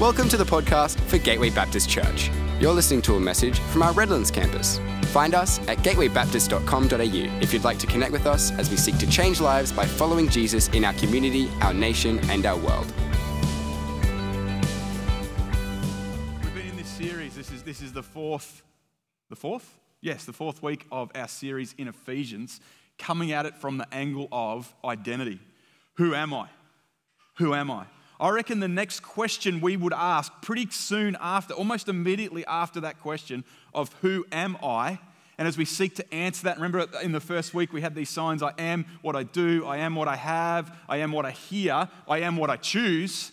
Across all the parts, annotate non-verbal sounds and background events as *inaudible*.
Welcome to the podcast for Gateway Baptist Church. You're listening to a message from our Redlands campus. Find us at gatewaybaptist.com.au if you'd like to connect with us as we seek to change lives by following Jesus in our community, our nation, and our world. We've been in this series. This is this is the fourth, the fourth, yes, the fourth week of our series in Ephesians, coming at it from the angle of identity. Who am I? Who am I? I reckon the next question we would ask pretty soon after, almost immediately after that question of who am I, and as we seek to answer that, remember in the first week we had these signs I am what I do, I am what I have, I am what I hear, I am what I choose.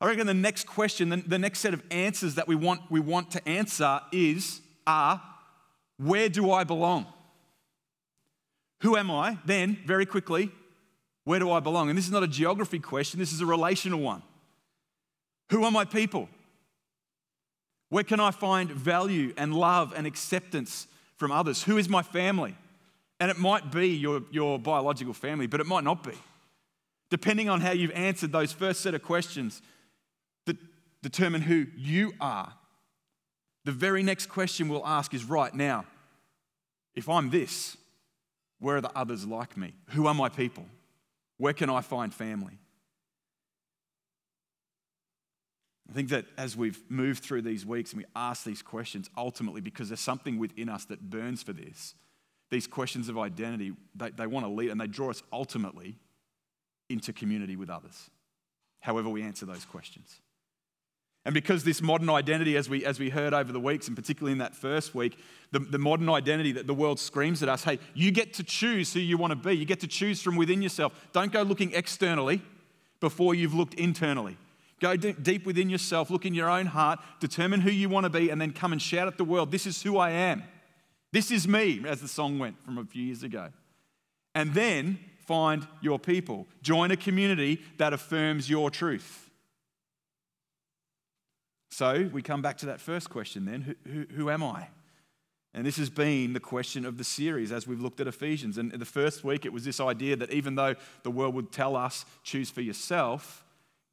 I reckon the next question, the, the next set of answers that we want, we want to answer is, are, where do I belong? Who am I? Then, very quickly, where do I belong? And this is not a geography question, this is a relational one. Who are my people? Where can I find value and love and acceptance from others? Who is my family? And it might be your, your biological family, but it might not be. Depending on how you've answered those first set of questions that determine who you are, the very next question we'll ask is right now if I'm this, where are the others like me? Who are my people? Where can I find family? I think that as we've moved through these weeks and we ask these questions, ultimately, because there's something within us that burns for this, these questions of identity, they, they want to lead and they draw us ultimately into community with others, however we answer those questions. And because this modern identity, as we, as we heard over the weeks, and particularly in that first week, the, the modern identity that the world screams at us hey, you get to choose who you want to be. You get to choose from within yourself. Don't go looking externally before you've looked internally. Go deep within yourself, look in your own heart, determine who you want to be, and then come and shout at the world, This is who I am. This is me, as the song went from a few years ago. And then find your people. Join a community that affirms your truth. So we come back to that first question then who, who, who, am I? And this has been the question of the series as we've looked at Ephesians. And the first week it was this idea that even though the world would tell us, choose for yourself,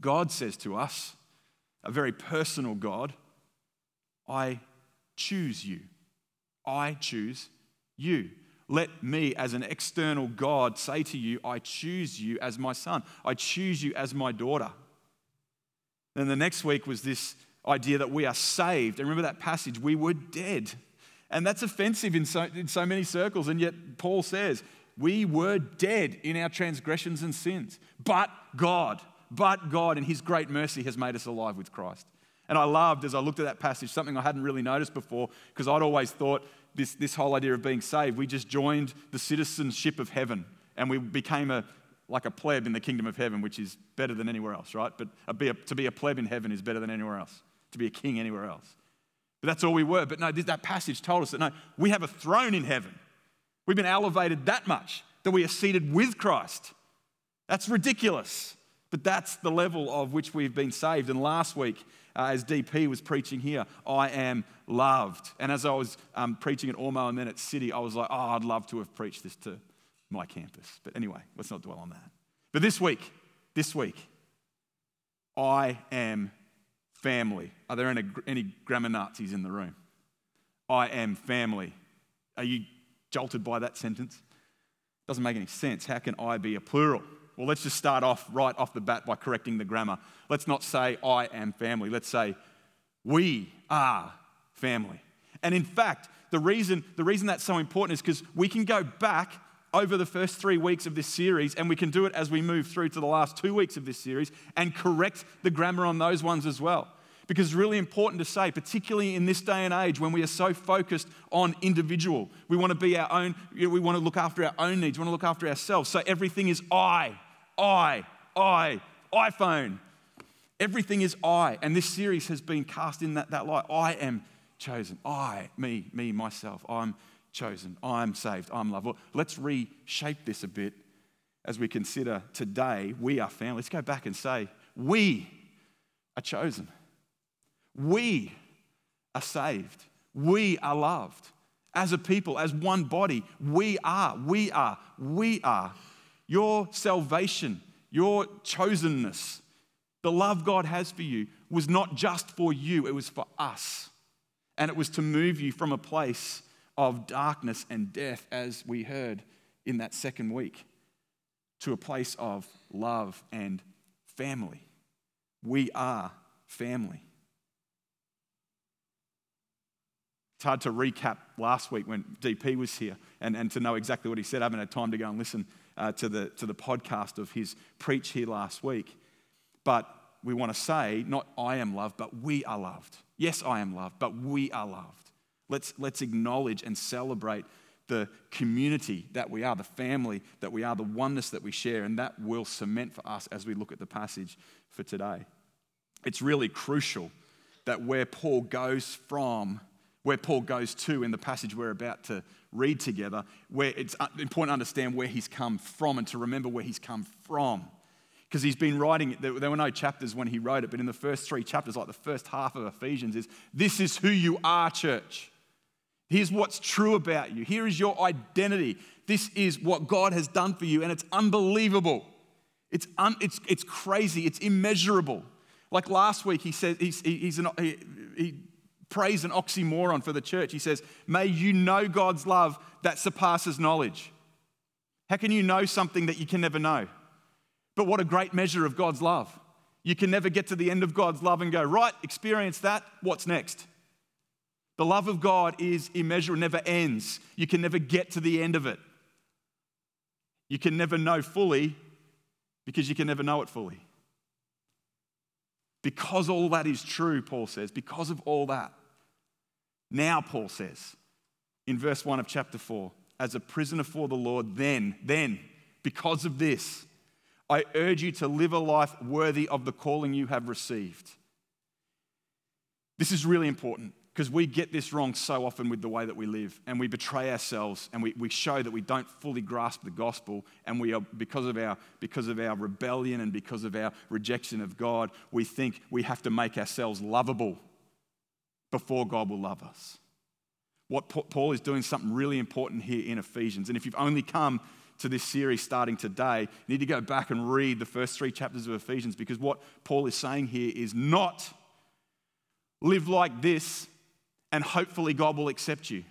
God says to us, a very personal God, I choose you. I choose you. Let me, as an external God, say to you, I choose you as my son. I choose you as my daughter. Then the next week was this idea that we are saved. And remember that passage, we were dead. And that's offensive in so, in so many circles. And yet, Paul says, we were dead in our transgressions and sins. But God, but God, in His great mercy, has made us alive with Christ. And I loved as I looked at that passage something I hadn't really noticed before because I'd always thought this, this whole idea of being saved, we just joined the citizenship of heaven and we became a, like a pleb in the kingdom of heaven, which is better than anywhere else, right? But a, to be a pleb in heaven is better than anywhere else to be a king anywhere else. But that's all we were. But no, that passage told us that no, we have a throne in heaven. We've been elevated that much that we are seated with Christ. That's ridiculous. But that's the level of which we've been saved. And last week, uh, as DP was preaching here, I am loved. And as I was um, preaching at Ormeau and then at City, I was like, oh, I'd love to have preached this to my campus. But anyway, let's not dwell on that. But this week, this week, I am family. Are there any, any grammar Nazis in the room? I am family. Are you jolted by that sentence? Doesn't make any sense. How can I be a plural? Well, let's just start off right off the bat by correcting the grammar. Let's not say I am family. Let's say we are family. And in fact, the reason, the reason that's so important is because we can go back over the first three weeks of this series, and we can do it as we move through to the last two weeks of this series and correct the grammar on those ones as well. Because it's really important to say, particularly in this day and age when we are so focused on individual. We want to be our own, we want to look after our own needs, we want to look after ourselves. So everything is I, I, I, iPhone. Everything is I. And this series has been cast in that, that light. I am chosen. I, me, me, myself. I'm chosen. I'm saved. I'm loved. Well, let's reshape this a bit as we consider today we are family. Let's go back and say, we are chosen. We are saved. We are loved. As a people, as one body, we are, we are, we are. Your salvation, your chosenness, The love God has for you was not just for you, it was for us. And it was to move you from a place of darkness and death, as we heard in that second week, to a place of love and family. We are family. It's hard to recap last week when DP was here and, and to know exactly what he said. I haven't had time to go and listen uh, to, the, to the podcast of his preach here last week. But we want to say, not I am loved, but we are loved. Yes, I am loved, but we are loved. Let's, let's acknowledge and celebrate the community that we are, the family that we are, the oneness that we share, and that will cement for us as we look at the passage for today. It's really crucial that where Paul goes from where Paul goes to in the passage we're about to read together, where it's uh, important to understand where he's come from and to remember where he's come from. Because he's been writing, there were no chapters when he wrote it, but in the first three chapters, like the first half of Ephesians, is this is who you are, church. Here's what's true about you. Here is your identity. This is what God has done for you, and it's unbelievable. It's, un, it's, it's crazy. It's immeasurable. Like last week, he said he's, he's an, he, he prays an oxymoron for the church. He says, May you know God's love that surpasses knowledge. How can you know something that you can never know? But what a great measure of God's love. You can never get to the end of God's love and go, right, experience that. What's next? The love of God is immeasurable, never ends. You can never get to the end of it. You can never know fully because you can never know it fully. Because all that is true, Paul says, because of all that, now, Paul says in verse 1 of chapter 4, as a prisoner for the Lord, then, then, because of this, I urge you to live a life worthy of the calling you have received. This is really important because we get this wrong so often with the way that we live and we betray ourselves and we, we show that we don't fully grasp the gospel and we are because of our because of our rebellion and because of our rejection of god we think we have to make ourselves lovable before god will love us. What paul is doing something really important here in ephesians and if you've only come to this series starting today you need to go back and read the first three chapters of ephesians because what paul is saying here is not live like this and hopefully God will accept you.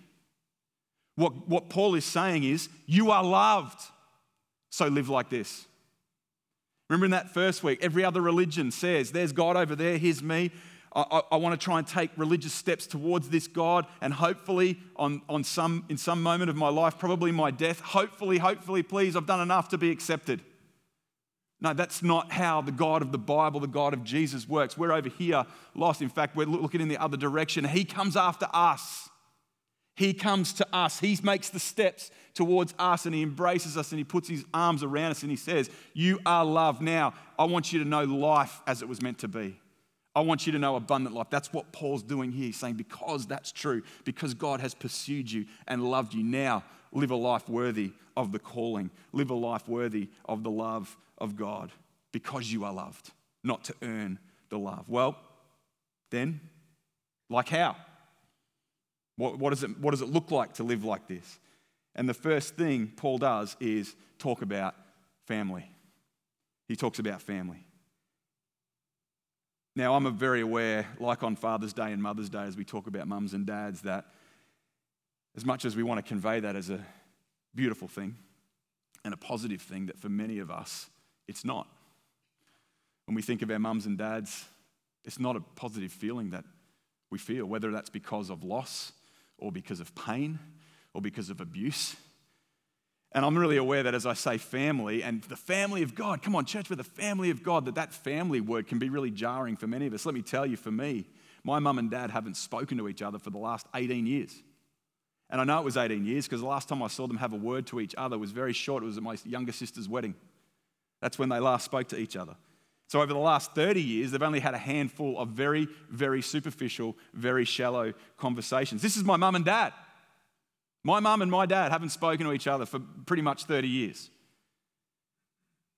What, what Paul is saying is, you are loved, so live like this. Remember in that first week, every other religion says, There's God over there, here's me. I, I, I want to try and take religious steps towards this God, and hopefully, on, on some, in some moment of my life, probably my death, hopefully, hopefully, please, I've done enough to be accepted. No, that's not how the God of the Bible, the God of Jesus works. We're over here lost. In fact, we're looking in the other direction. He comes after us. He comes to us. He makes the steps towards us and he embraces us and he puts his arms around us and he says, You are loved. Now, I want you to know life as it was meant to be. I want you to know abundant life. That's what Paul's doing here. Saying, Because that's true, because God has pursued you and loved you, now live a life worthy of the calling, live a life worthy of the love of God because you are loved, not to earn the love. Well, then, like how? What, what, does it, what does it look like to live like this? And the first thing Paul does is talk about family. He talks about family. Now, I'm very aware, like on Father's Day and Mother's Day, as we talk about mums and dads, that as much as we want to convey that as a beautiful thing and a positive thing, that for many of us, it's not. When we think of our mums and dads, it's not a positive feeling that we feel, whether that's because of loss or because of pain or because of abuse. And I'm really aware that as I say family and the family of God, come on, church, we're the family of God, that that family word can be really jarring for many of us. Let me tell you, for me, my mum and dad haven't spoken to each other for the last 18 years. And I know it was 18 years because the last time I saw them have a word to each other was very short. It was at my younger sister's wedding. That's when they last spoke to each other. So, over the last 30 years, they've only had a handful of very, very superficial, very shallow conversations. This is my mum and dad. My mum and my dad haven't spoken to each other for pretty much 30 years.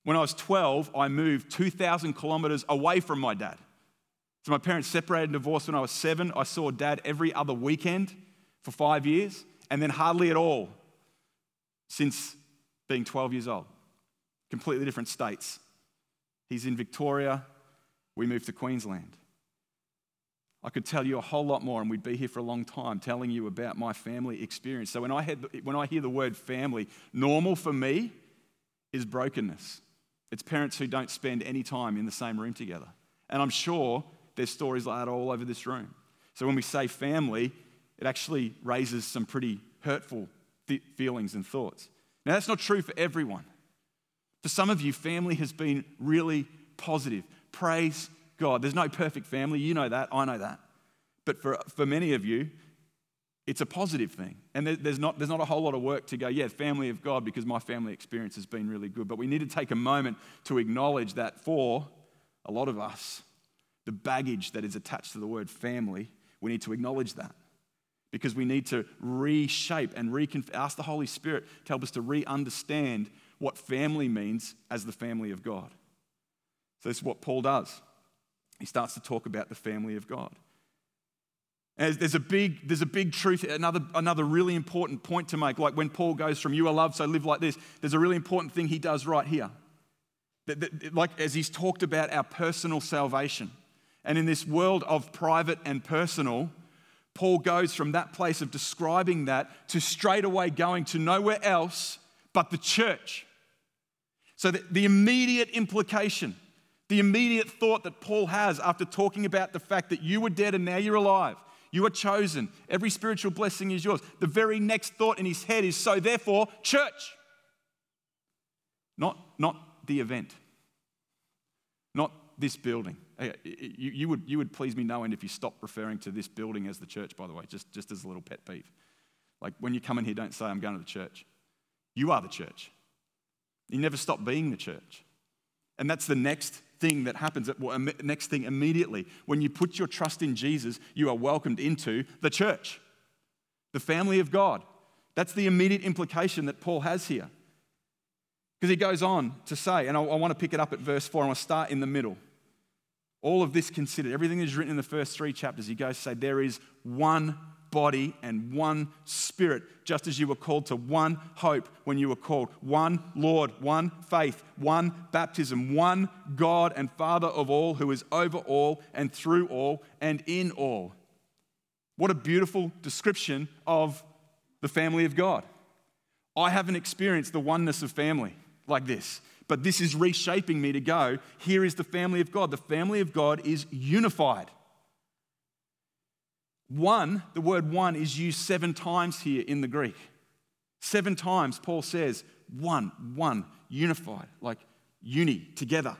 When I was 12, I moved 2,000 kilometers away from my dad. So, my parents separated and divorced when I was seven. I saw dad every other weekend for five years, and then hardly at all since being 12 years old completely different states. He's in Victoria, we moved to Queensland. I could tell you a whole lot more, and we'd be here for a long time telling you about my family experience. So when I, had, when I hear the word family, normal for me is brokenness. It's parents who don't spend any time in the same room together. And I'm sure there's stories like that all over this room. So when we say family, it actually raises some pretty hurtful th- feelings and thoughts. Now, that's not true for everyone. For some of you, family has been really positive. Praise God. There's no perfect family. You know that. I know that. But for, for many of you, it's a positive thing. And there's not, there's not a whole lot of work to go, yeah, family of God, because my family experience has been really good. But we need to take a moment to acknowledge that for a lot of us, the baggage that is attached to the word family, we need to acknowledge that. Because we need to reshape and reconf- ask the Holy Spirit to help us to re understand what family means as the family of God. So, this is what Paul does. He starts to talk about the family of God. There's a big, there's a big truth, another, another really important point to make. Like when Paul goes from you are loved, so live like this, there's a really important thing he does right here. That, that, like as he's talked about our personal salvation. And in this world of private and personal, Paul goes from that place of describing that to straight away going to nowhere else but the church. So the, the immediate implication, the immediate thought that Paul has after talking about the fact that you were dead and now you're alive, you are chosen, every spiritual blessing is yours. The very next thought in his head is so therefore, church. Not, not the event, not this building. Uh, you, you, would, you would please me no end if you stopped referring to this building as the church, by the way, just, just as a little pet peeve. Like when you come in here, don't say, I'm going to the church. You are the church. You never stop being the church. And that's the next thing that happens, next thing immediately. When you put your trust in Jesus, you are welcomed into the church, the family of God. That's the immediate implication that Paul has here. Because he goes on to say, and I, I want to pick it up at verse 4, I want to start in the middle. All of this considered, everything that is written in the first three chapters, he goes to say, There is one body and one spirit, just as you were called to one hope when you were called, one Lord, one faith, one baptism, one God and Father of all, who is over all and through all and in all. What a beautiful description of the family of God. I haven't experienced the oneness of family like this, but this is reshaping me to go. Here is the family of God. The family of God is unified. One, the word one is used seven times here in the Greek. Seven times Paul says, one, one, unified, like uni, together.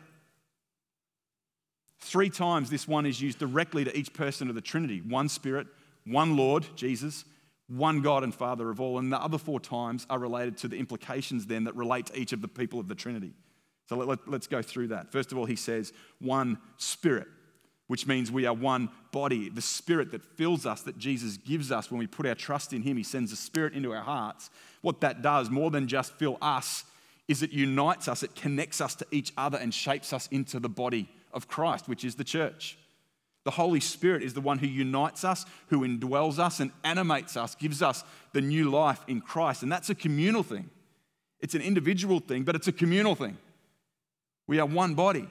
Three times this one is used directly to each person of the Trinity one Spirit, one Lord, Jesus, one God and Father of all. And the other four times are related to the implications then that relate to each of the people of the Trinity. So let, us let, go through that. First of all, he says, one Spirit which means we are one body. The spirit that fills us, that Jesus gives us when we put our trust in Him, He sends the spirit into our hearts. What that does, more than just fill us, is it unites us, it connects us to each other and shapes us into the body of Christ, which is the church. The Holy Spirit is the one who unites us, who indwells us and animates us, gives us the new life in Christ. And that's a communal thing. It's an individual thing, but it's a communal thing. We are one body.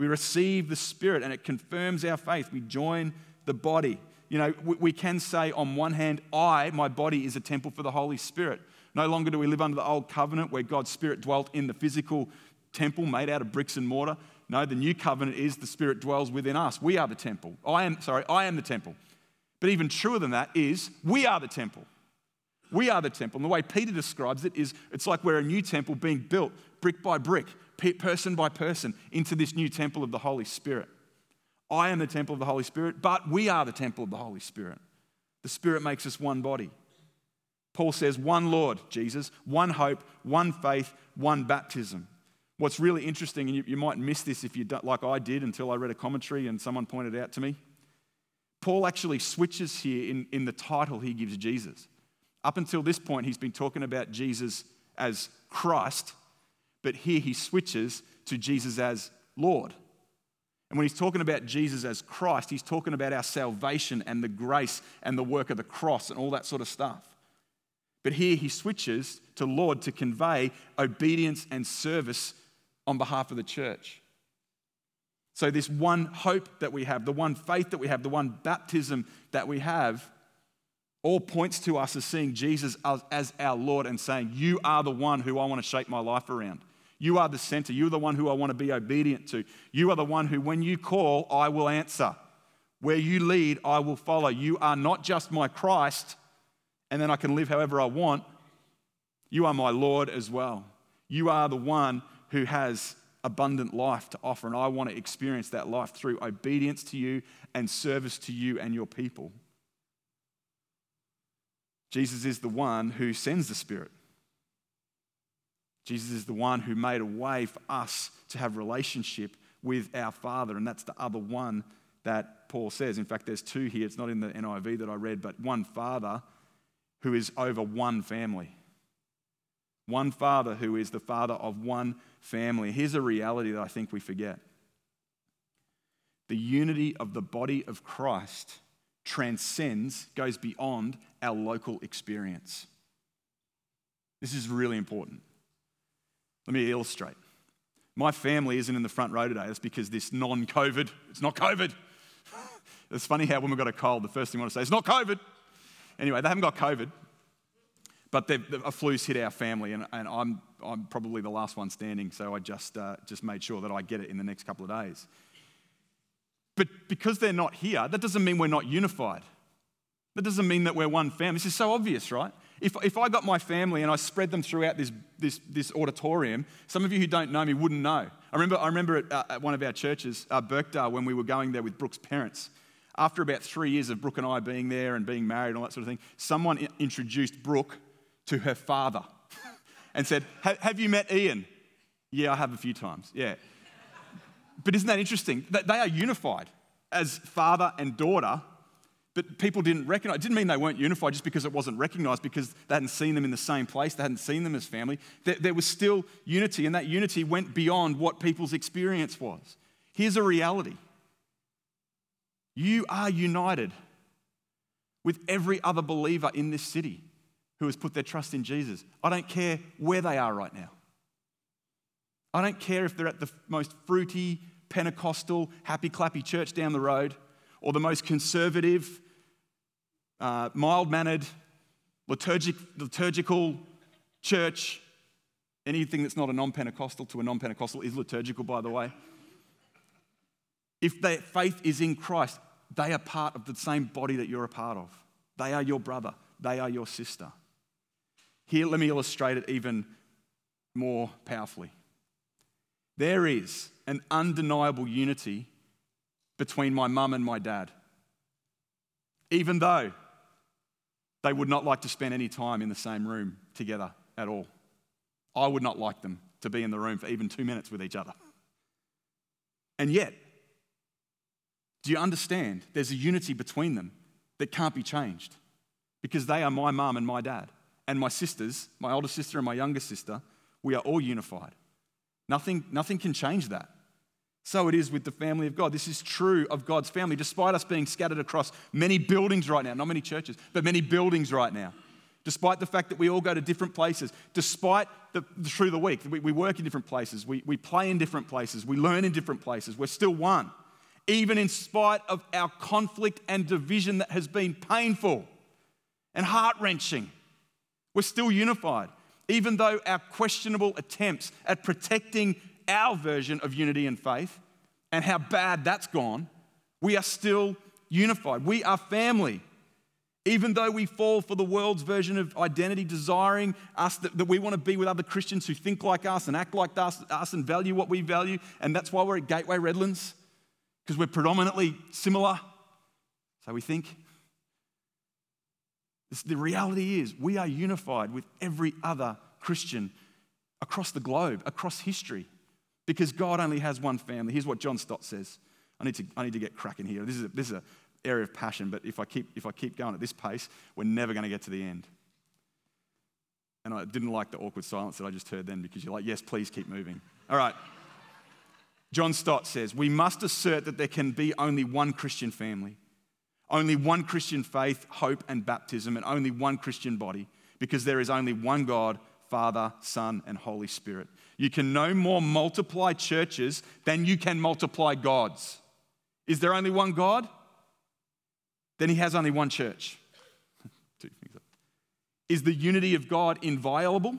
We receive the Spirit and it confirms our faith. We join the body. You know, we can say on one hand, I, my body, is a temple for the Holy Spirit. No longer do we live under the old covenant where God's Spirit dwelt in the physical temple made out of bricks and mortar. No, the new covenant is the Spirit dwells within us. We are the temple. I am, sorry, I am the temple. But even truer than that is we are the temple. We are the temple. And the way Peter describes it is it's like we're a new temple being built brick by brick, person by person, into this new temple of the Holy Spirit. I am the temple of the Holy Spirit, but we are the temple of the Holy Spirit. The Spirit makes us one body. Paul says, one Lord, Jesus, one hope, one faith, one baptism. What's really interesting, and you, you might miss this if you don't, like I did until I read a commentary and someone pointed out to me, Paul actually switches here in, in the title he gives Jesus. Up until this point, he's been talking about Jesus as Christ, but here he switches to Jesus as Lord. And when he's talking about Jesus as Christ, he's talking about our salvation and the grace and the work of the cross and all that sort of stuff. But here he switches to Lord to convey obedience and service on behalf of the church. So, this one hope that we have, the one faith that we have, the one baptism that we have, all points to us as seeing Jesus as, as, our Lord and saying, You are the one who I want to shape my life around. You are the center. You're the one who I want to be obedient to. You are the one who, when you call, I will answer. Where you lead, I will follow. You are not just my Christ, and then I can live however I want. You are my Lord as well. You are the one who has abundant life to offer, and I want to experience that life through obedience to you and service to you and your people. Jesus is the one who sends the Spirit. Jesus is the one who made a way for us to have relationship with our Father, and that's the other one that Paul says. In fact, there's two here. It's not in the NIV that I read, but one Father who is over one family. One Father who is the Father of one family. Here's a reality that I think we forget the unity of the body of Christ transcends, goes beyond our local experience. This is really important. Let me illustrate. My family isn't in the front row today. That's because this non COVID, it's not COVID. *laughs* it's funny how when we've got a cold, the first thing we want to say is not COVID. Anyway, they haven't got COVID, but a flu's hit our family, and, and I'm, I'm probably the last one standing, so I just, uh, just made sure that I get it in the next couple of days. But because they're not here, that doesn't mean we're not unified. That doesn't mean that we're one family. This is so obvious, right? If, if I got my family and I spread them throughout this, this, this auditorium, some of you who don't know me wouldn't know. I remember, I remember at, uh, at one of our churches, uh, Birkdale, when we were going there with Brooke's parents. After about three years of Brooke and I being there and being married and all that sort of thing, someone introduced Brooke to her father *laughs* and said, Have you met Ian? Yeah, I have a few times. Yeah. But isn't that interesting? They are unified as father and daughter but people didn't recognize. It didn't mean they weren't unified just because it wasn't recognized, because they hadn't seen them in the same place, they hadn't seen them as family. There, there was still unity, and that unity went beyond what people's experience was. Here's a reality you are united with every other believer in this city who has put their trust in Jesus. I don't care where they are right now. I don't care if they're at the most fruity, Pentecostal, happy clappy church down the road or the most conservative, uh, mild mannered, liturgic, liturgical church. Anything that's not a non Pentecostal to a non Pentecostal is liturgical, by the way. If their faith is in Christ, they are part of the same body that you're a part of. They are your brother, they are your sister. Here, let me illustrate it even more powerfully. There is an undeniable unity between my mum and my dad. Even though they would not like to spend any time in the same room together at all. I would not like them to be in the room for even two minutes with each other. And yet, do you understand? There's a unity between them that can't be changed because they are my mum and my dad. And my sisters, my older sister and my younger sister, we are all unified. Nothing, nothing can change that. So it is with the family of God. This is true of God's family, despite us being scattered across many buildings right now, not many churches, but many buildings right now. Despite the fact that we all go to different places, despite the, through the week, we, we work in different places, we, we play in different places, we learn in different places, we're still one. Even in spite of our conflict and division that has been painful and heart wrenching, we're still unified. Even though our questionable attempts at protecting our version of unity and faith and how bad that's gone, we are still unified. We are family. Even though we fall for the world's version of identity, desiring us that, that we want to be with other Christians who think like us and act like us, us and value what we value, and that's why we're at Gateway Redlands, because we're predominantly similar. So we think. the reality is, we are unified with every other Christian across the globe, across history because God only has one family. Here's what John Stott says. I need to, I need to get cracking here. This is, a, this is an area of passion, but if I, keep, if I keep going at this pace, we're never going to get to the end. And I didn't like the awkward silence that I just heard then because you're like, yes, please keep moving. All right. John Stott says, We must assert that there can be only one Christian family, only one Christian faith, hope, and baptism, and only one Christian body, because there is only one God, Father, Son, and Holy Spirit. You can no more multiply churches than you can multiply gods. Is there only one God? Then he has only one church. *laughs* Is the unity of God inviolable?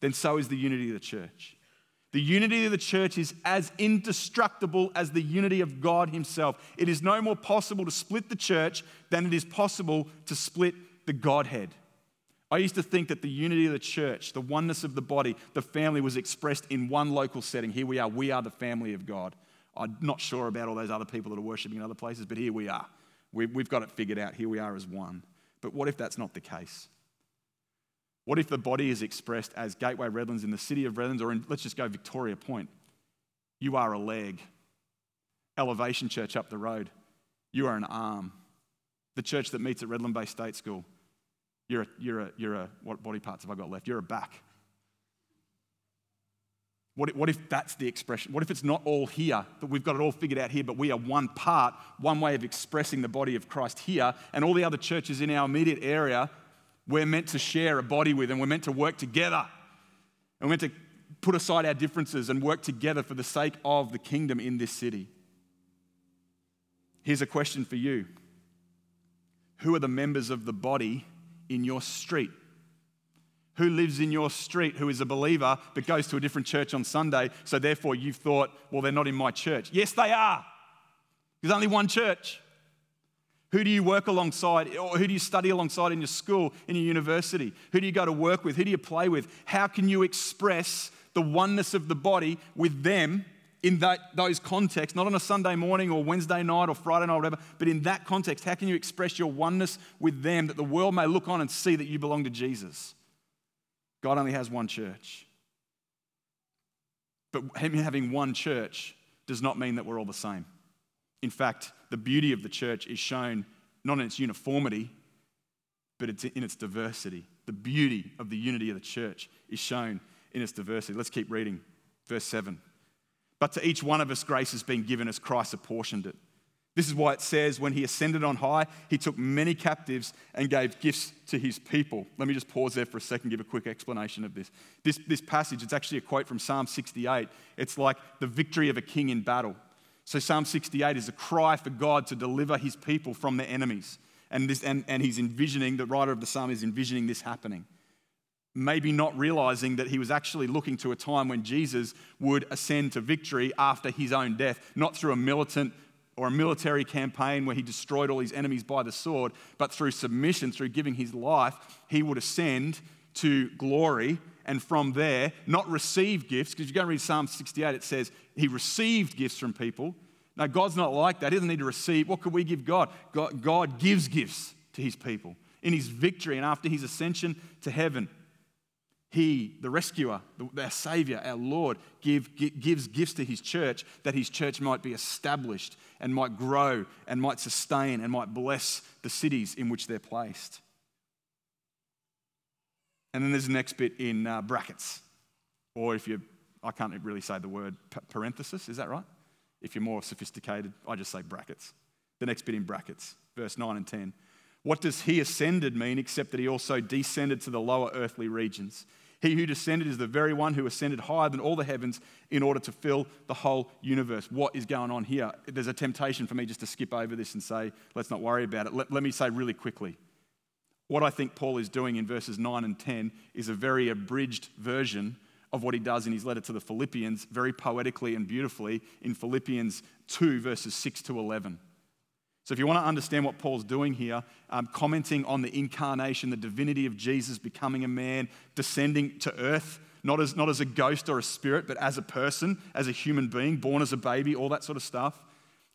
Then so is the unity of the church. The unity of the church is as indestructible as the unity of God Himself. It is no more possible to split the church than it is possible to split the Godhead. I used to think that the unity of the church, the oneness of the body, the family was expressed in one local setting. Here we are, we are the family of God. I'm not sure about all those other people that are worshiping in other places, but here we are. We've got it figured out. Here we are as one. But what if that's not the case? What if the body is expressed as Gateway Redlands in the city of Redlands, or in, let's just go Victoria Point? You are a leg. Elevation Church up the road, you are an arm. The church that meets at Redland Bay State School, you're a, you're a, you're a what body parts have I got left? You're a back. What if, what if that's the expression? What if it's not all here, that we've got it all figured out here, but we are one part, one way of expressing the body of Christ here, and all the other churches in our immediate area we're meant to share a body with and we're meant to work together. And we're meant to put aside our differences and work together for the sake of the kingdom in this city. Here's a question for you Who are the members of the body in your street? Who lives in your street who is a believer but goes to a different church on Sunday, so therefore you've thought, well, they're not in my church? Yes, they are. There's only one church. Who do you work alongside, or who do you study alongside in your school, in your university? Who do you go to work with? Who do you play with? How can you express the oneness of the body with them in that, those contexts, not on a Sunday morning or Wednesday night or Friday night or whatever, but in that context, how can you express your oneness with them that the world may look on and see that you belong to Jesus? God only has one church. But him having one church does not mean that we're all the same. In fact, the beauty of the church is shown not in its uniformity, but it's in its diversity. The beauty of the unity of the church is shown in its diversity. Let's keep reading. Verse 7. But to each one of us, grace has been given as Christ apportioned it. This is why it says, when he ascended on high, he took many captives and gave gifts to his people. Let me just pause there for a second, give a quick explanation of this. This, this passage, it's actually a quote from Psalm 68. It's like the victory of a king in battle. So, Psalm 68 is a cry for God to deliver his people from their enemies. And, this, and, and he's envisioning, the writer of the psalm is envisioning this happening. Maybe not realizing that he was actually looking to a time when Jesus would ascend to victory after his own death, not through a militant or a military campaign where he destroyed all his enemies by the sword, but through submission, through giving his life, he would ascend to glory and from there not receive gifts. Because you go and read Psalm 68, it says he received gifts from people. No, God's not like that. He doesn't need to receive. What could we give? God, God gives gifts to his people in his victory and after his ascension to heaven. He, the rescuer, our Savior, our Lord, give, gives gifts to His church that His church might be established and might grow and might sustain and might bless the cities in which they're placed. And then there's the next bit in uh, brackets, or if you, I can't really say the word parenthesis, is that right? If you're more sophisticated, I just say brackets. The next bit in brackets, verse 9 and 10. What does he ascended mean except that he also descended to the lower earthly regions? He who descended is the very one who ascended higher than all the heavens in order to fill the whole universe. What is going on here? There's a temptation for me just to skip over this and say, let's not worry about it. Let, let me say really quickly what I think Paul is doing in verses 9 and 10 is a very abridged version of what he does in his letter to the Philippians, very poetically and beautifully in Philippians 2, verses 6 to 11. So, if you want to understand what Paul's doing here, um, commenting on the incarnation, the divinity of Jesus becoming a man, descending to earth, not as, not as a ghost or a spirit, but as a person, as a human being, born as a baby, all that sort of stuff.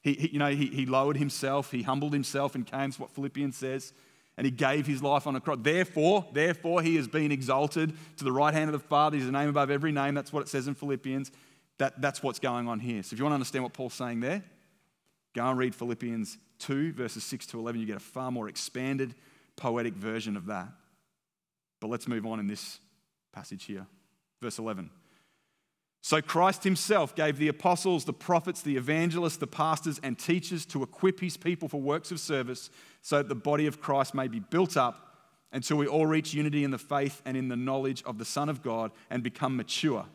He, he you know, he, he lowered himself, he humbled himself and came, what Philippians says and he gave his life on a cross. Therefore, therefore, he has been exalted to the right hand of the Father. He's a name above every name. That's what it says in Philippians. That, that's what's going on here. So if you want to understand what Paul's saying there, go and read Philippians 2, verses 6 to 11. You get a far more expanded, poetic version of that. But let's move on in this passage here. Verse 11. So Christ himself gave the apostles, the prophets, the evangelists, the pastors, and teachers to equip his people for works of service so that the body of Christ may be built up until we all reach unity in the faith and in the knowledge of the Son of God and become mature,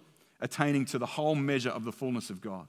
attaining to the whole measure of the fullness of God.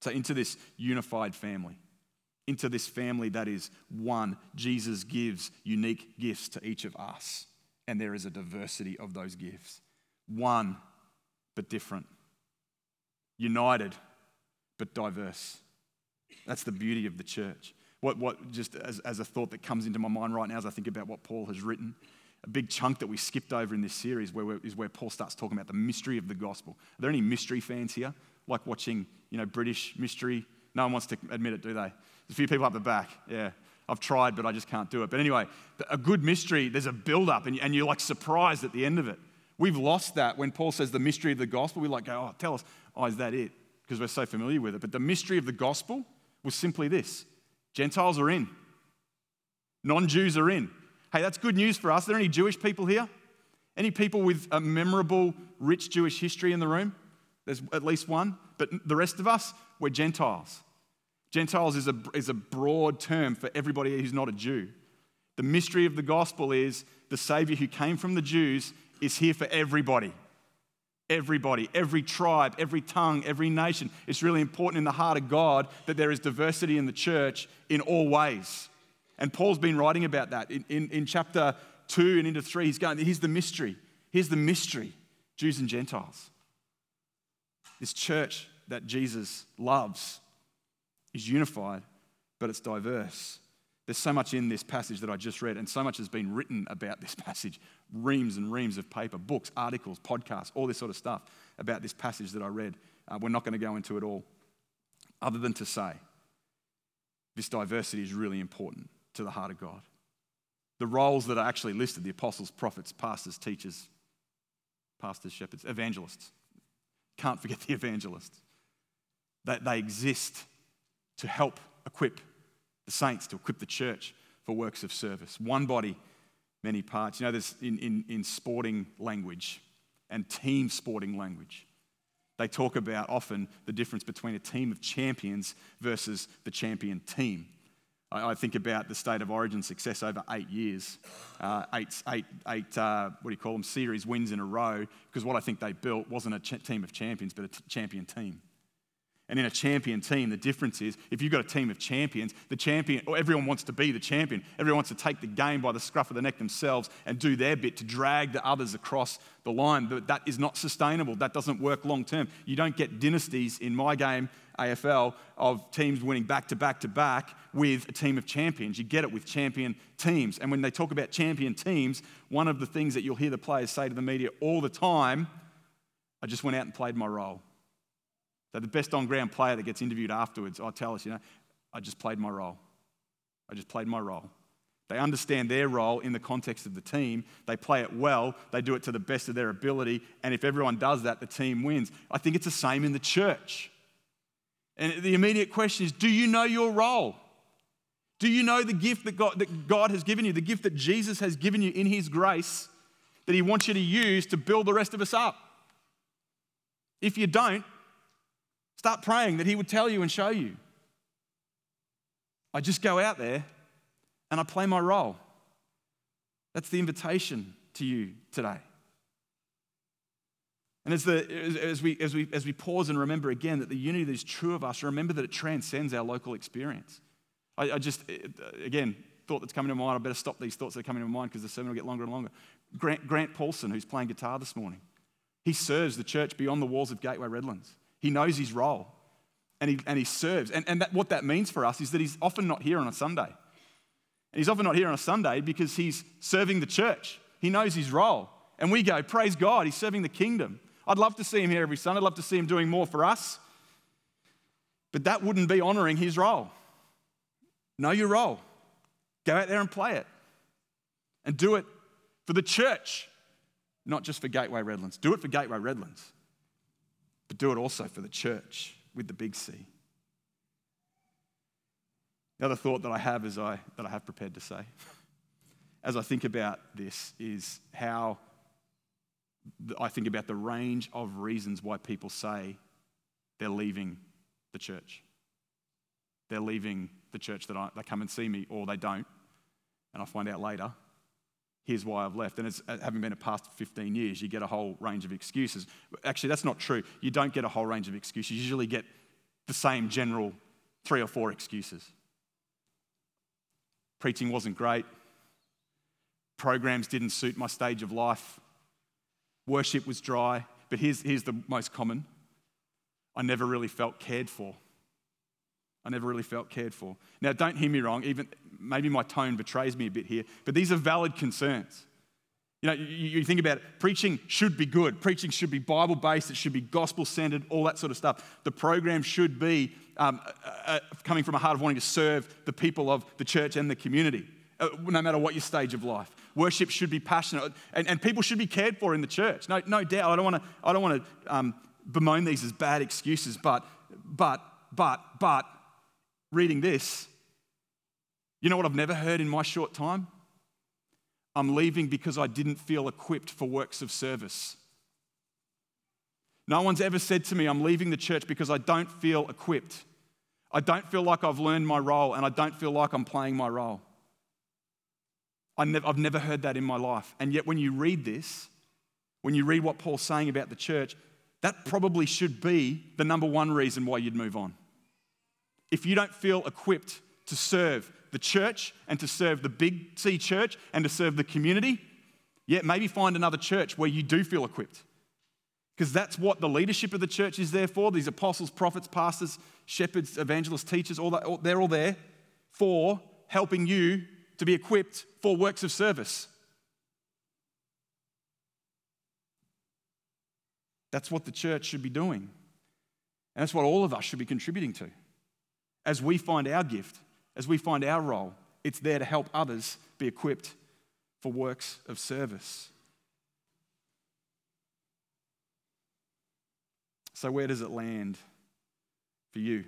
So, into this unified family, into this family that is one, Jesus gives unique gifts to each of us, and there is a diversity of those gifts. One, but different. United, but diverse. That's the beauty of the church. What, what just as, as a thought that comes into my mind right now as I think about what Paul has written, a big chunk that we skipped over in this series where is where Paul starts talking about the mystery of the gospel. Are there any mystery fans here? Like watching, you know, British mystery? No one wants to admit it, do they? There's a few people up the back. Yeah. I've tried, but I just can't do it. But anyway, a good mystery, there's a build up and, and you're like surprised at the end of it. We've lost that when Paul says the mystery of the gospel. We like go, oh, tell us, oh, is that it? Because we're so familiar with it. But the mystery of the gospel was simply this Gentiles are in, non Jews are in. Hey, that's good news for us. Are there any Jewish people here? Any people with a memorable, rich Jewish history in the room? There's at least one. But the rest of us, we're Gentiles. Gentiles is a, is a broad term for everybody who's not a Jew. The mystery of the gospel is the Savior who came from the Jews is here for everybody. Everybody, every tribe, every tongue, every nation. It's really important in the heart of God that there is diversity in the church in all ways. And Paul's been writing about that. In, in, in chapter 2 and into 3, he's going, here's the mystery. Here's the mystery Jews and Gentiles. This church that Jesus loves is unified, but it's diverse. There's so much in this passage that I just read, and so much has been written about this passage reams and reams of paper, books, articles, podcasts, all this sort of stuff about this passage that I read. Uh, we're not going to go into it all, other than to say this diversity is really important to the heart of God. The roles that are actually listed the apostles, prophets, pastors, teachers, pastors, shepherds, evangelists. Can't forget the evangelists. That they exist to help equip the saints, to equip the church for works of service. One body, many parts. You know, there's in, in, in sporting language and team sporting language. They talk about often the difference between a team of champions versus the champion team. I, think about the state of origin success over eight years, uh, eight, eight, eight uh, what do you call them, series wins in a row, because what I think they built wasn't a ch- team of champions, but a t- champion team. And in a champion team, the difference is if you've got a team of champions, the champion, or everyone wants to be the champion. Everyone wants to take the game by the scruff of the neck themselves and do their bit to drag the others across the line. But that is not sustainable. That doesn't work long term. You don't get dynasties in my game, AFL, of teams winning back to back to back with a team of champions. You get it with champion teams. And when they talk about champion teams, one of the things that you'll hear the players say to the media all the time I just went out and played my role. So the best on ground player that gets interviewed afterwards, I tell us, you know, I just played my role. I just played my role. They understand their role in the context of the team. They play it well. They do it to the best of their ability. And if everyone does that, the team wins. I think it's the same in the church. And the immediate question is do you know your role? Do you know the gift that God, that God has given you, the gift that Jesus has given you in His grace that He wants you to use to build the rest of us up? If you don't, Start praying that He would tell you and show you. I just go out there and I play my role. That's the invitation to you today. And as, the, as, we, as, we, as we pause and remember again that the unity that is true of us, remember that it transcends our local experience. I, I just, uh, again, thought that's coming to mind. I better stop these thoughts that are coming to mind because the sermon will get longer and longer. Grant, Grant Paulson, who's playing guitar this morning, he serves the church beyond the walls of Gateway Redlands. He knows his role and he, and he serves. And, and that, what that means for us is that he's often not here on a Sunday. And he's often not here on a Sunday because he's serving the church. He knows his role. And we go, praise God, he's serving the kingdom. I'd love to see him here every Sunday. I'd love to see him doing more for us. But that wouldn't be honoring his role. Know your role. Go out there and play it. And do it for the church, not just for Gateway Redlands. Do it for Gateway Redlands. But do it also for the church with the big C. The other thought that I have is I, that I have prepared to say, as I think about this, is how I think about the range of reasons why people say they're leaving the church. They're leaving the church that I, they come and see me, or they don't, and I find out later. Here's why I've left. And it's, uh, having been a pastor for 15 years, you get a whole range of excuses. Actually, that's not true. You don't get a whole range of excuses. You usually get the same general three or four excuses. Preaching wasn't great. Programs didn't suit my stage of life. Worship was dry. But here's, here's the most common I never really felt cared for. I never really felt cared for. Now, don't hear me wrong, even maybe my tone betrays me a bit here, but these are valid concerns. You know, you, you think about it, preaching should be good. Preaching should be Bible based, it should be gospel centered, all that sort of stuff. The program should be um, uh, uh, coming from a heart of wanting to serve the people of the church and the community, uh, no matter what your stage of life. Worship should be passionate, and, and people should be cared for in the church. No, no doubt. I don't want to, I don't want to um, bemoan these as bad excuses, but, but, but, but, reading this, you know what I've never heard in my short time? I'm leaving because I didn't feel equipped for works of service. No one's ever said to me, I'm leaving the church because I don't feel equipped. I don't feel like I've learned my role and I don't feel like I'm playing my role. I have never heard that in my life. And yet, when you read this, when you read what Paul's saying about the church, that probably should be the number one reason why you'd move on. If you don't feel equipped to serve the church and to serve the big C church and to serve the community, yet maybe find another church where you do feel equipped. Because that's what the leadership of the church is there for. These apostles, prophets, pastors, shepherds, evangelists, teachers, all that, they're all there for helping you to be equipped for works of service. That's what the church should be doing. And that's what all of us should be contributing to. As we find our gift, as we find our role, it's there to help others be equipped for works of service. So, where does it land for you?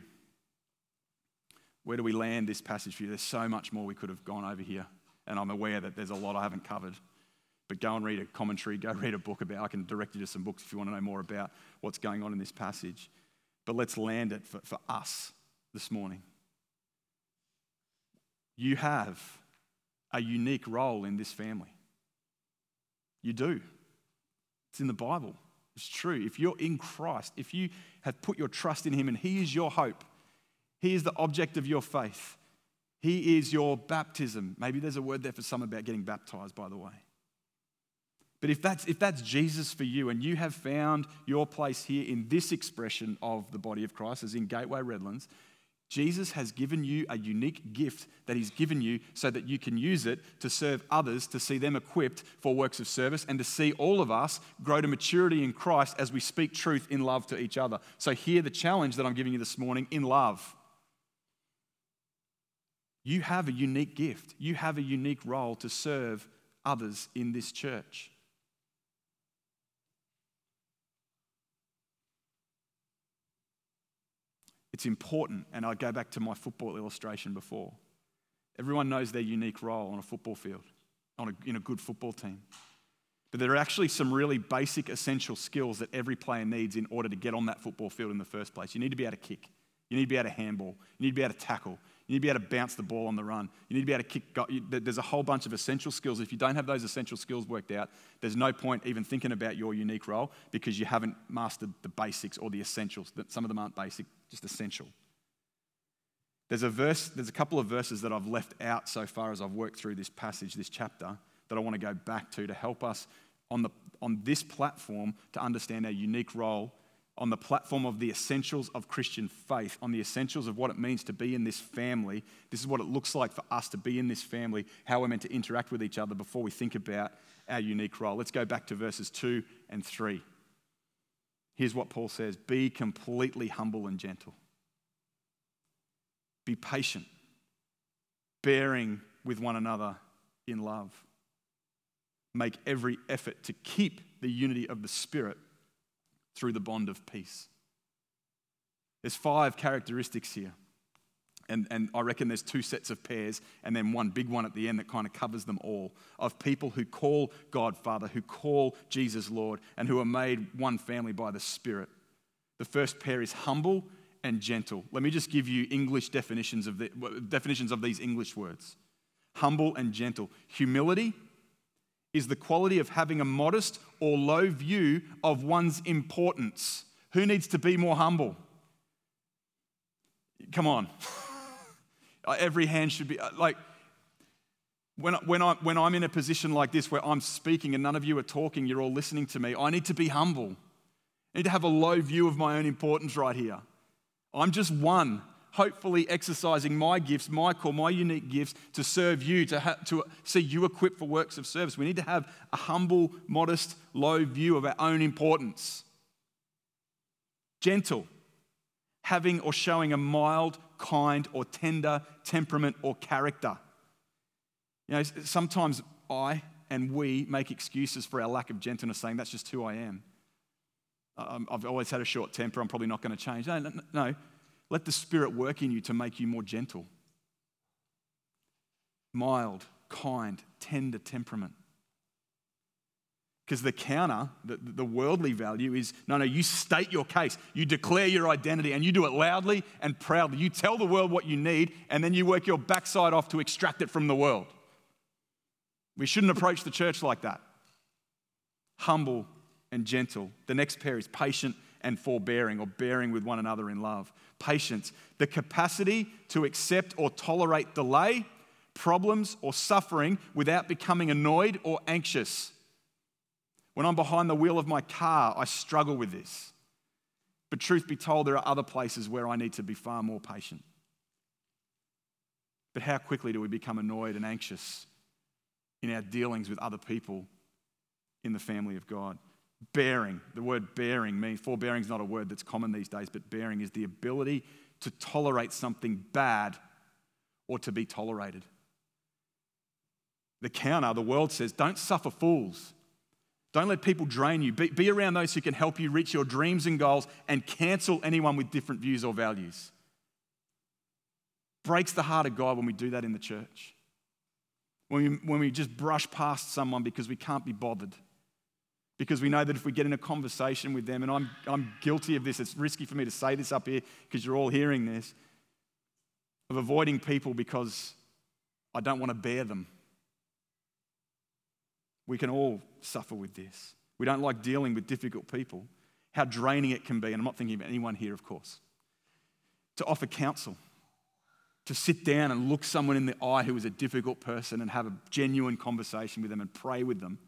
Where do we land this passage for you? There's so much more we could have gone over here, and I'm aware that there's a lot I haven't covered. But go and read a commentary, go *laughs* read a book about. I can direct you to some books if you want to know more about what's going on in this passage. But let's land it for, for us this morning. You have a unique role in this family. You do. It's in the Bible. It's true. If you're in Christ, if you have put your trust in Him and He is your hope, He is the object of your faith, He is your baptism. Maybe there's a word there for some about getting baptized, by the way. But if that's, if that's Jesus for you and you have found your place here in this expression of the body of Christ, as in Gateway Redlands, Jesus has given you a unique gift that He's given you so that you can use it to serve others, to see them equipped for works of service, and to see all of us grow to maturity in Christ as we speak truth in love to each other. So, hear the challenge that I'm giving you this morning in love. You have a unique gift, you have a unique role to serve others in this church. It's important, and I go back to my football illustration before. Everyone knows their unique role on a football field, on a, in a good football team. But there are actually some really basic, essential skills that every player needs in order to get on that football field in the first place. You need to be able to kick, you need to be able to handball, you need to be able to tackle, you need to be able to bounce the ball on the run. You need to be able to kick. There's a whole bunch of essential skills. If you don't have those essential skills worked out, there's no point even thinking about your unique role because you haven't mastered the basics or the essentials. Some of them aren't basic, just essential. There's a verse, there's a couple of verses that I've left out so far as I've worked through this passage, this chapter, that I want to go back to to help us on, the, on this platform to understand our unique role on the platform of the essentials of Christian faith, on the essentials of what it means to be in this family. This is what it looks like for us to be in this family, how we're meant to interact with each other before we think about our unique role. Let's go back to verses 2 and 3. Here's what Paul says Be completely humble and gentle, be patient, bearing with one another in love. Make every effort to keep the unity of the Spirit through the bond of peace. There's five characteristics here. And, and I reckon there's two sets of pairs and then one big one at the end that kind of covers them all of people who call God Father, who call Jesus Lord, and who are made one family by the Spirit. The first pair is humble and gentle. Let me just give you English definitions of, the, definitions of these English words humble and gentle. Humility is the quality of having a modest or low view of one's importance. Who needs to be more humble? Come on. *laughs* Every hand should be like, when, when, I, when I'm in a position like this where I'm speaking and none of you are talking, you're all listening to me, I need to be humble. I need to have a low view of my own importance right here. I'm just one, hopefully exercising my gifts, my call, my unique gifts to serve you, to, ha- to see you equipped for works of service. We need to have a humble, modest, low view of our own importance. Gentle, having or showing a mild, kind, or tender temperament or character. You know, sometimes I and we make excuses for our lack of gentleness, saying that's just who I am. I've always had a short temper, I'm probably not going to change. No, no, no. Let the Spirit work in you to make you more gentle, mild, kind, tender temperament. Because the counter, the, the worldly value is no, no, you state your case, you declare your identity, and you do it loudly and proudly. You tell the world what you need, and then you work your backside off to extract it from the world. We shouldn't approach the church like that. Humble and gentle. The next pair is patient and forbearing, or bearing with one another in love. Patience, the capacity to accept or tolerate delay, problems, or suffering without becoming annoyed or anxious. When I'm behind the wheel of my car, I struggle with this. But truth be told, there are other places where I need to be far more patient. But how quickly do we become annoyed and anxious in our dealings with other people in the family of God? Bearing, the word bearing means, forbearing is not a word that's common these days, but bearing is the ability to tolerate something bad or to be tolerated. The counter, the world says, don't suffer fools. Don't let people drain you. Be, be, around those who can help you reach your dreams and goals and cancel anyone with different views or values. Breaks the heart of God when we do that in the church. When we, when we just brush past someone because we can't be bothered because we know that if we get in a conversation with them, and I'm, I'm guilty of this, it's risky for me to say this up here because you're all hearing this, of avoiding people because I don't want to bear them. We can all suffer with this. We don't like dealing with difficult people, how draining it can be, and I'm not thinking of anyone here, of course, to offer counsel. To sit down and look someone in the eye who is a difficult person and have a genuine conversation with them and pray with them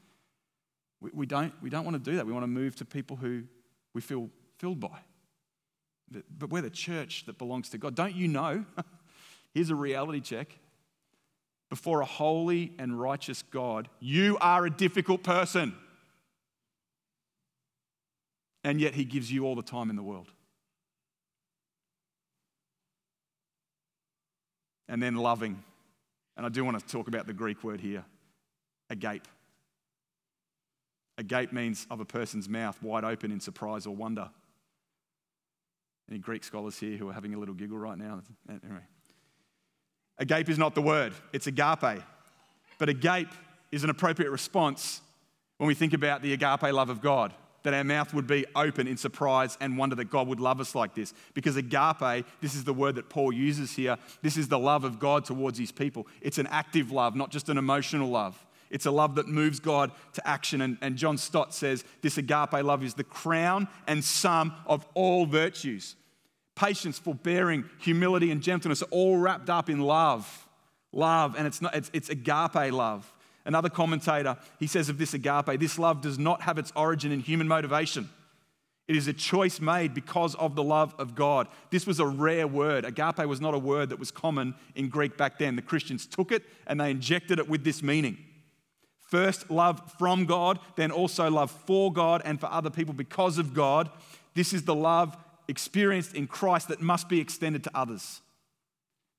we, we, don't, we don't want to do that. We want to move to people who we feel filled by. But we're the church that belongs to God. Don't you know? *laughs* Here's a reality check. Before a holy and righteous God, you are a difficult person. And yet, He gives you all the time in the world. And then loving. And I do want to talk about the Greek word here agape. Agape means of a person's mouth wide open in surprise or wonder. Any Greek scholars here who are having a little giggle right now? Anyway. Agape is not the word, it's agape. But agape is an appropriate response when we think about the agape love of God, that our mouth would be open in surprise and wonder that God would love us like this. Because agape, this is the word that Paul uses here, this is the love of God towards his people. It's an active love, not just an emotional love. It's a love that moves God to action. And, and John Stott says this agape love is the crown and sum of all virtues. Patience, forbearing, humility, and gentleness are all wrapped up in love. Love, and it's, not, it's, it's agape love. Another commentator, he says of this agape, this love does not have its origin in human motivation. It is a choice made because of the love of God. This was a rare word. Agape was not a word that was common in Greek back then. The Christians took it and they injected it with this meaning. First, love from God, then also love for God and for other people because of God. This is the love experienced in Christ that must be extended to others.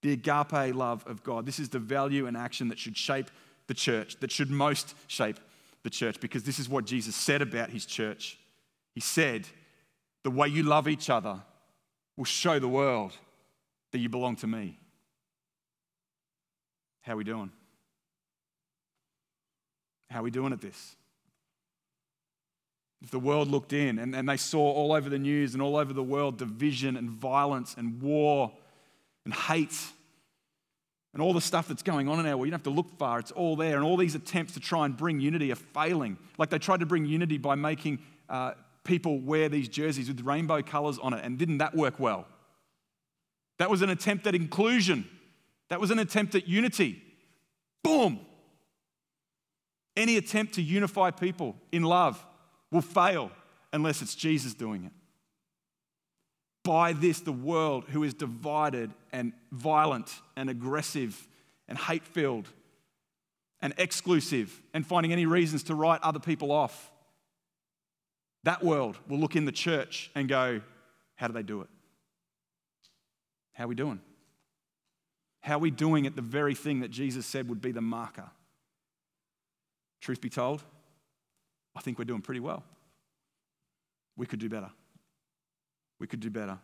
The agape love of God. This is the value and action that should shape the church, that should most shape the church, because this is what Jesus said about his church. He said, The way you love each other will show the world that you belong to me. How are we doing? How are we doing at this? If the world looked in and, and they saw all over the news and all over the world division and violence and war and hate and all the stuff that's going on in our world, you don't have to look far, it's all there. And all these attempts to try and bring unity are failing. Like they tried to bring unity by making uh, people wear these jerseys with rainbow colors on it, and didn't that work well? That was an attempt at inclusion, that was an attempt at unity. Boom! Any attempt to unify people in love will fail unless it's Jesus doing it. By this, the world, who is divided and violent and aggressive and hate filled and exclusive and finding any reasons to write other people off, that world will look in the church and go, How do they do it? How are we doing? How are we doing at the very thing that Jesus said would be the marker? Truth be told, I think we're doing pretty well. We could do better. We could do better.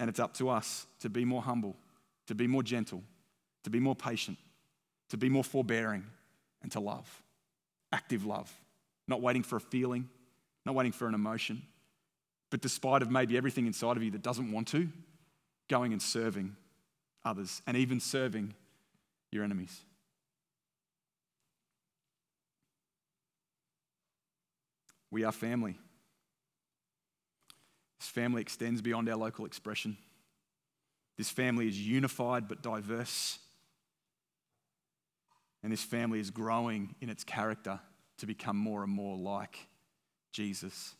And it's up to us to be more humble, to be more gentle, to be more patient, to be more forbearing, and to love. Active love. Not waiting for a feeling, not waiting for an emotion, but despite of maybe everything inside of you that doesn't want to, going and serving others and even serving your enemies. We are family. This family extends beyond our local expression. This family is unified but diverse. And this family is growing in its character to become more and more like Jesus.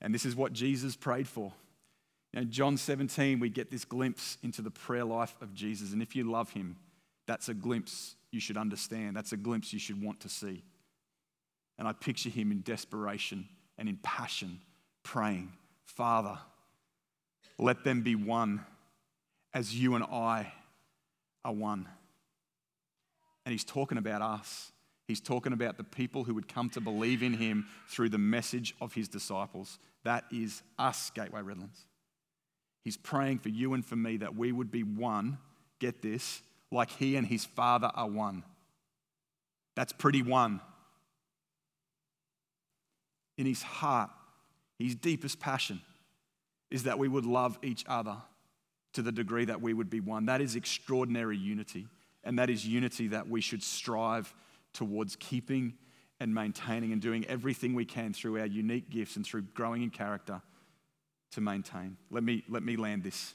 And this is what Jesus prayed for. In John 17, we get this glimpse into the prayer life of Jesus. And if you love him, that's a glimpse you should understand. That's a glimpse you should want to see. And I picture him in desperation and in passion, praying, Father, let them be one as you and I are one. And he's talking about us. He's talking about the people who would come to believe in him through the message of his disciples. That is us, Gateway Redlands. He's praying for you and for me that we would be one, get this, like he and his Father are one. That's pretty one in his heart, his deepest passion, is that we would love each other to the degree that we would be one. That is extraordinary unity. And that is unity that we should strive towards keeping and maintaining and doing everything we can through our unique gifts and through growing in character to maintain. Let me, let me land this.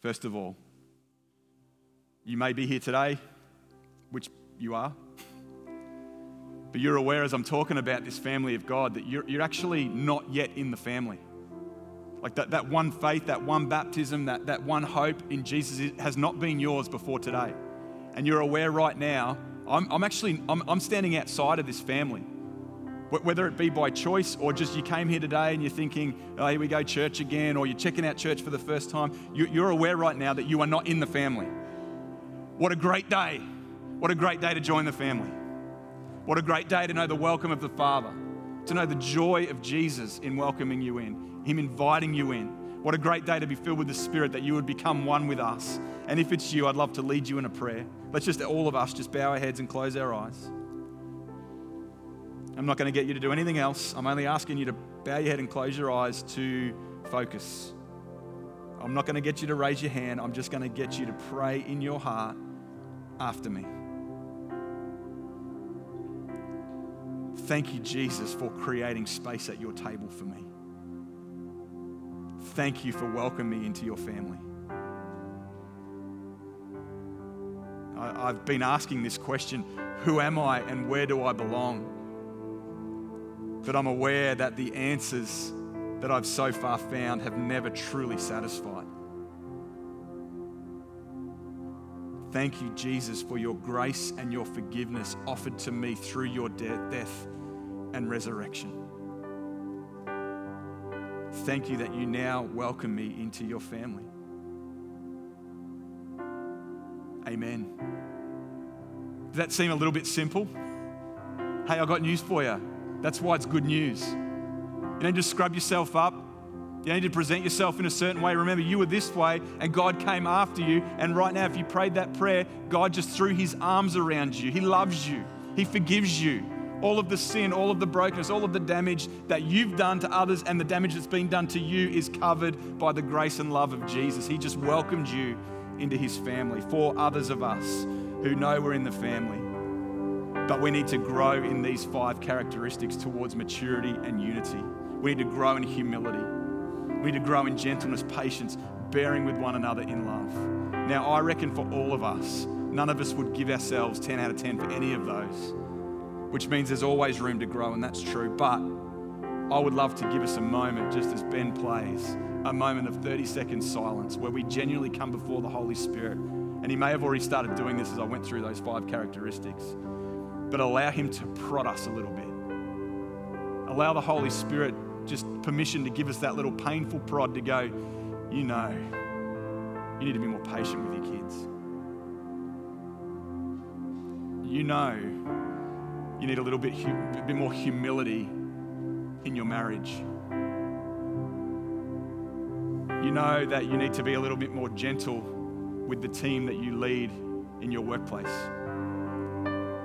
First of all, you may be here today, which you are. But you're aware as I'm talking about this family of God that you're, you're actually not yet in the family. Like that, that one faith, that one baptism, that, that one hope in Jesus has not been yours before today. And you're aware right now, I'm, I'm actually, I'm, I'm standing outside of this family. Whether it be by choice or just you came here today and you're thinking, oh, here we go, church again, or you're checking out church for the first time, you're aware right now that you are not in the family. What a great day. What a great day to join the family. What a great day to know the welcome of the Father, to know the joy of Jesus in welcoming you in, Him inviting you in. What a great day to be filled with the Spirit that you would become one with us. And if it's you, I'd love to lead you in a prayer. Let's just, all of us, just bow our heads and close our eyes. I'm not going to get you to do anything else. I'm only asking you to bow your head and close your eyes to focus. I'm not going to get you to raise your hand. I'm just going to get you to pray in your heart after me. Thank you, Jesus, for creating space at your table for me. Thank you for welcoming me into your family. I, have been asking this question who am I and where do I belong? But I'm aware that the answers that I've so far found have never truly satisfied. Thank you, Jesus, for your grace and your forgiveness offered to me through your de- death and resurrection. Thank you that you now welcome me into your family. Amen. Does that seem a little bit simple? Hey, I got news for you. That's why it's good news. You don't just scrub yourself up, You need to present yourself in a certain way. Remember, you were this way and God came after you. And right now, if you prayed that prayer, God just threw his arms around you. He loves you, He forgives you. All of the sin, all of the brokenness, all of the damage that you've done to others and the damage that's been done to you is covered by the grace and love of Jesus. He just welcomed you into his family. For others of us who know we're in the family, but we need to grow in these five characteristics towards maturity and unity. We need to grow in humility. We need to grow in gentleness, patience, bearing with one another in love. Now, I reckon for all of us, none of us would give ourselves 10 out of 10 for any of those, which means there's always room to grow, and that's true. But I would love to give us a moment, just as Ben plays, a moment of 30 seconds silence where we genuinely come before the Holy Spirit. And he may have already started doing this as I went through those five characteristics, but allow him to prod us a little bit. Allow the Holy Spirit just permission to give us that little painful prod to go, you know, you need to be more patient with your kids. You know, you need a little bit, a bit more humility in your marriage. You know that you need to be a little bit more gentle with the team that you lead in your workplace.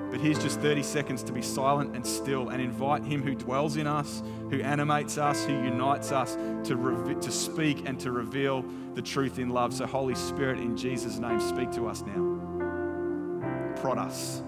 But here's just 30 seconds to be silent and still and invite Him who dwells in us, who animates us, who unites us to, re- to speak and to reveal the truth in love. So, Holy Spirit, in Jesus' name, speak to us now. Prod us.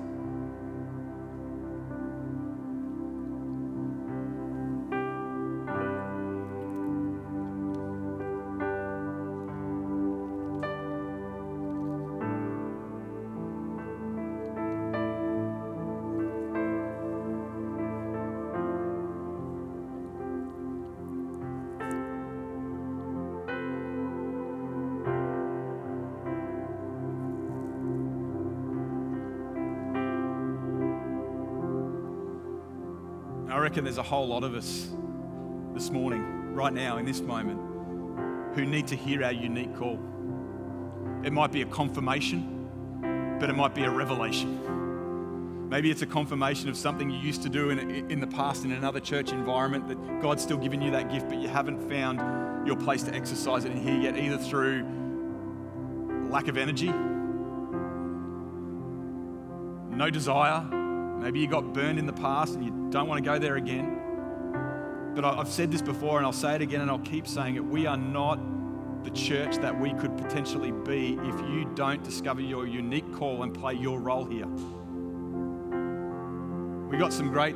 Reckon there's a whole lot of us this morning, right now, in this moment, who need to hear our unique call. It might be a confirmation, but it might be a revelation. Maybe it's a confirmation of something you used to do in, in the past in another church environment that God's still given you that gift, but you haven't found your place to exercise it in here yet, either through lack of energy, no desire, Maybe you got burned in the past and you don't want to go there again. But I've said this before and I'll say it again and I'll keep saying it. We are not the church that we could potentially be if you don't discover your unique call and play your role here. We got some great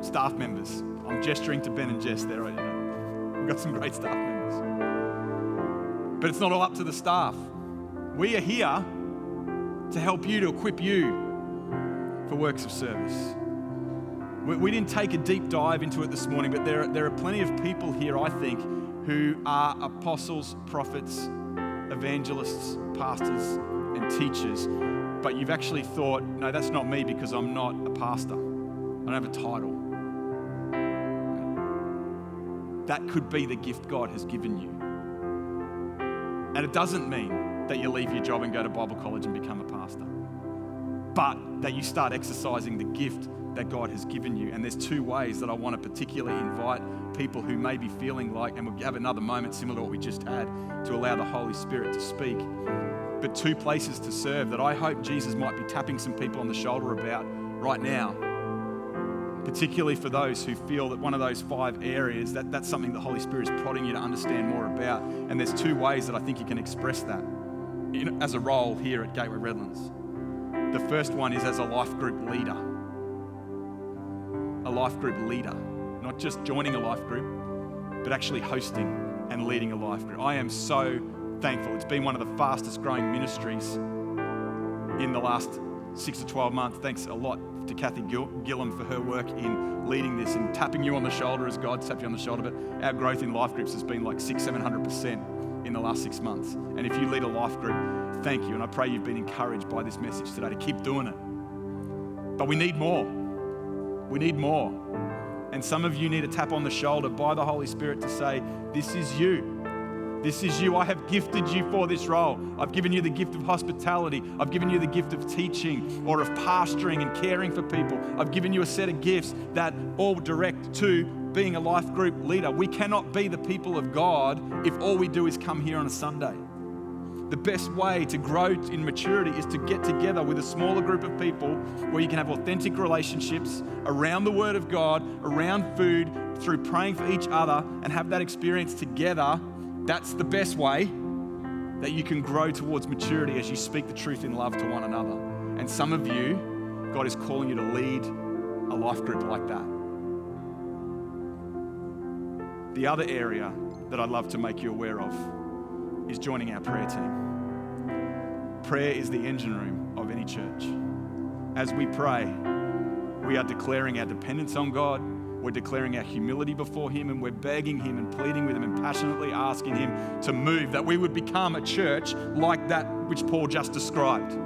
staff members. I'm gesturing to Ben and Jess there. You know. We've got some great staff members. But it's not all up to the staff. We are here to help you, to equip you for works of service. We, we didn't take a deep dive into it this morning, but there, there are plenty of people here, I think, who are apostles, prophets, evangelists, pastors, and teachers. But you've actually thought, no, that's not me because I'm not a pastor. I don't have a title. That could be the gift God has given you. And it doesn't mean that you leave your job and go to Bible college and become a pastor but that you start exercising the gift that God has given you. And there's two ways that I want to particularly invite people who may be feeling like, and we'll have another moment similar to what we just had, to allow the Holy Spirit to speak. But two places to serve that I hope Jesus might be tapping some people on the shoulder about right now. Particularly for those who feel that one of those five areas, that, that's something the Holy Spirit is prodding you to understand more about. And there's two ways that I think you can express that in, as a role here at Gateway Redlands. The first one is as a life group leader. A life group leader. Not just joining a life group, but actually hosting and leading a life group. I am so thankful. It's been one of the fastest growing ministries in the last six to 12 months. Thanks a lot to Kathy Gillam for her work in leading this and tapping you on the shoulder as God tapped you on the shoulder. But our growth in life groups has been like six, 700% in the last six months. And if you lead a life group, thank you. And I pray you've been encouraged by this message today to keep doing it. But we need more. We need more. And some of you need a tap on the shoulder by the Holy Spirit to say, This is you. This is you. I have gifted you for this role. I've given you the gift of hospitality. I've given you the gift of teaching or of pastoring and caring for people. I've given you a set of gifts that all direct to being a life group leader. We cannot be the people of God if all we do is come here on a Sunday. The best way to grow in maturity is to get together with a smaller group of people where you can have authentic relationships around the Word of God, around food, through praying for each other, and have that experience together. That's the best way that you can grow towards maturity as you speak the truth in love to one another. And some of you, God is calling you to lead a life group like that. The other area that I'd love to make you aware of is joining our prayer team. Prayer is the engine room of any church. As we pray, we are declaring our dependence on God, we're declaring our humility before Him, and we're begging Him and pleading with Him and passionately asking Him to move, that we would become a church like that which Paul just described.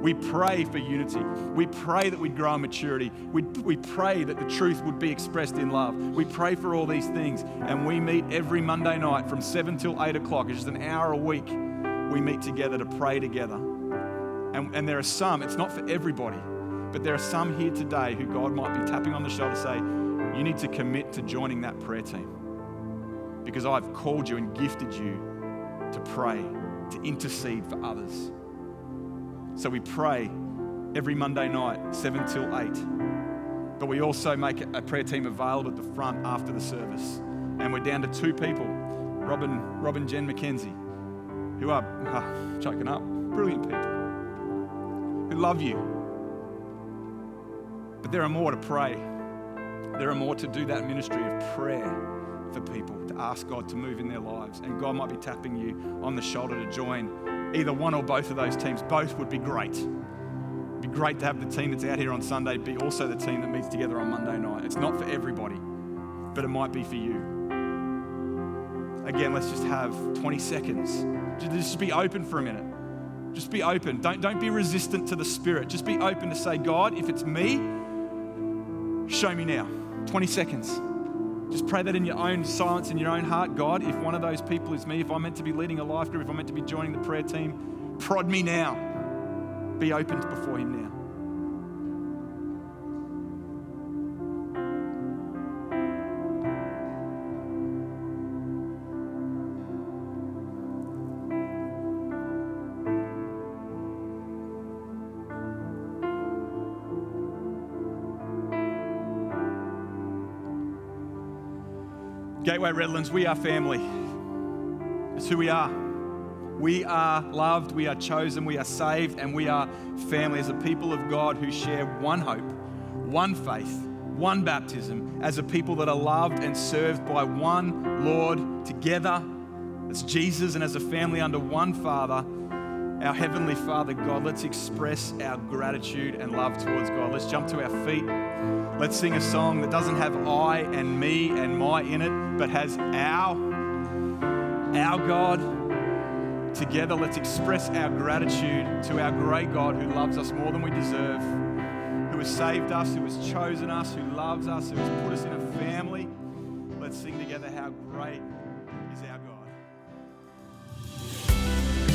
We pray for unity. We pray that we'd grow in maturity. We, we pray that the truth would be expressed in love. We pray for all these things. And we meet every Monday night from 7 till 8 o'clock. It's just an hour a week. We meet together to pray together. And, and there are some, it's not for everybody, but there are some here today who God might be tapping on the shoulder to say, you need to commit to joining that prayer team. Because I've called you and gifted you to pray, to intercede for others. So we pray every Monday night, 7 till 8. But we also make a prayer team available at the front after the service. And we're down to two people Robin, Robin Jen McKenzie, who are uh, choking up, brilliant people, who love you. But there are more to pray. There are more to do that ministry of prayer for people, to ask God to move in their lives. And God might be tapping you on the shoulder to join either one or both of those teams. Both would be great. It'd be great to have the team that's out here on Sunday be also the team that meets together on Monday night. It's not for everybody, but it might be for you. Again, let's just have 20 seconds. Just be open for a minute. Just be open. Don't, don't be resistant to the Spirit. Just be open to say, God, if it's me, show me now. 20 seconds. Just pray that in your own silence, in your own heart. God, if one of those people is me, if I'm meant to be leading a life group, if I'm meant to be joining the prayer team, prod me now. Be open before Him now. Gateway Redlands, we are family. It's who we are. We are loved, we are chosen, we are saved, and we are family as a people of God who share one hope, one faith, one baptism, as a people that are loved and served by one Lord together. It's Jesus, and as a family under one Father, our Heavenly Father, God, let's express our gratitude and love towards God. Let's jump to our feet. Let's sing a song that doesn't have I and me and my in it, but has our, our God. Together, let's express our gratitude to our great God who loves us more than we deserve, who has saved us, who has chosen us, who loves us, who has put us in a family. Let's sing together how great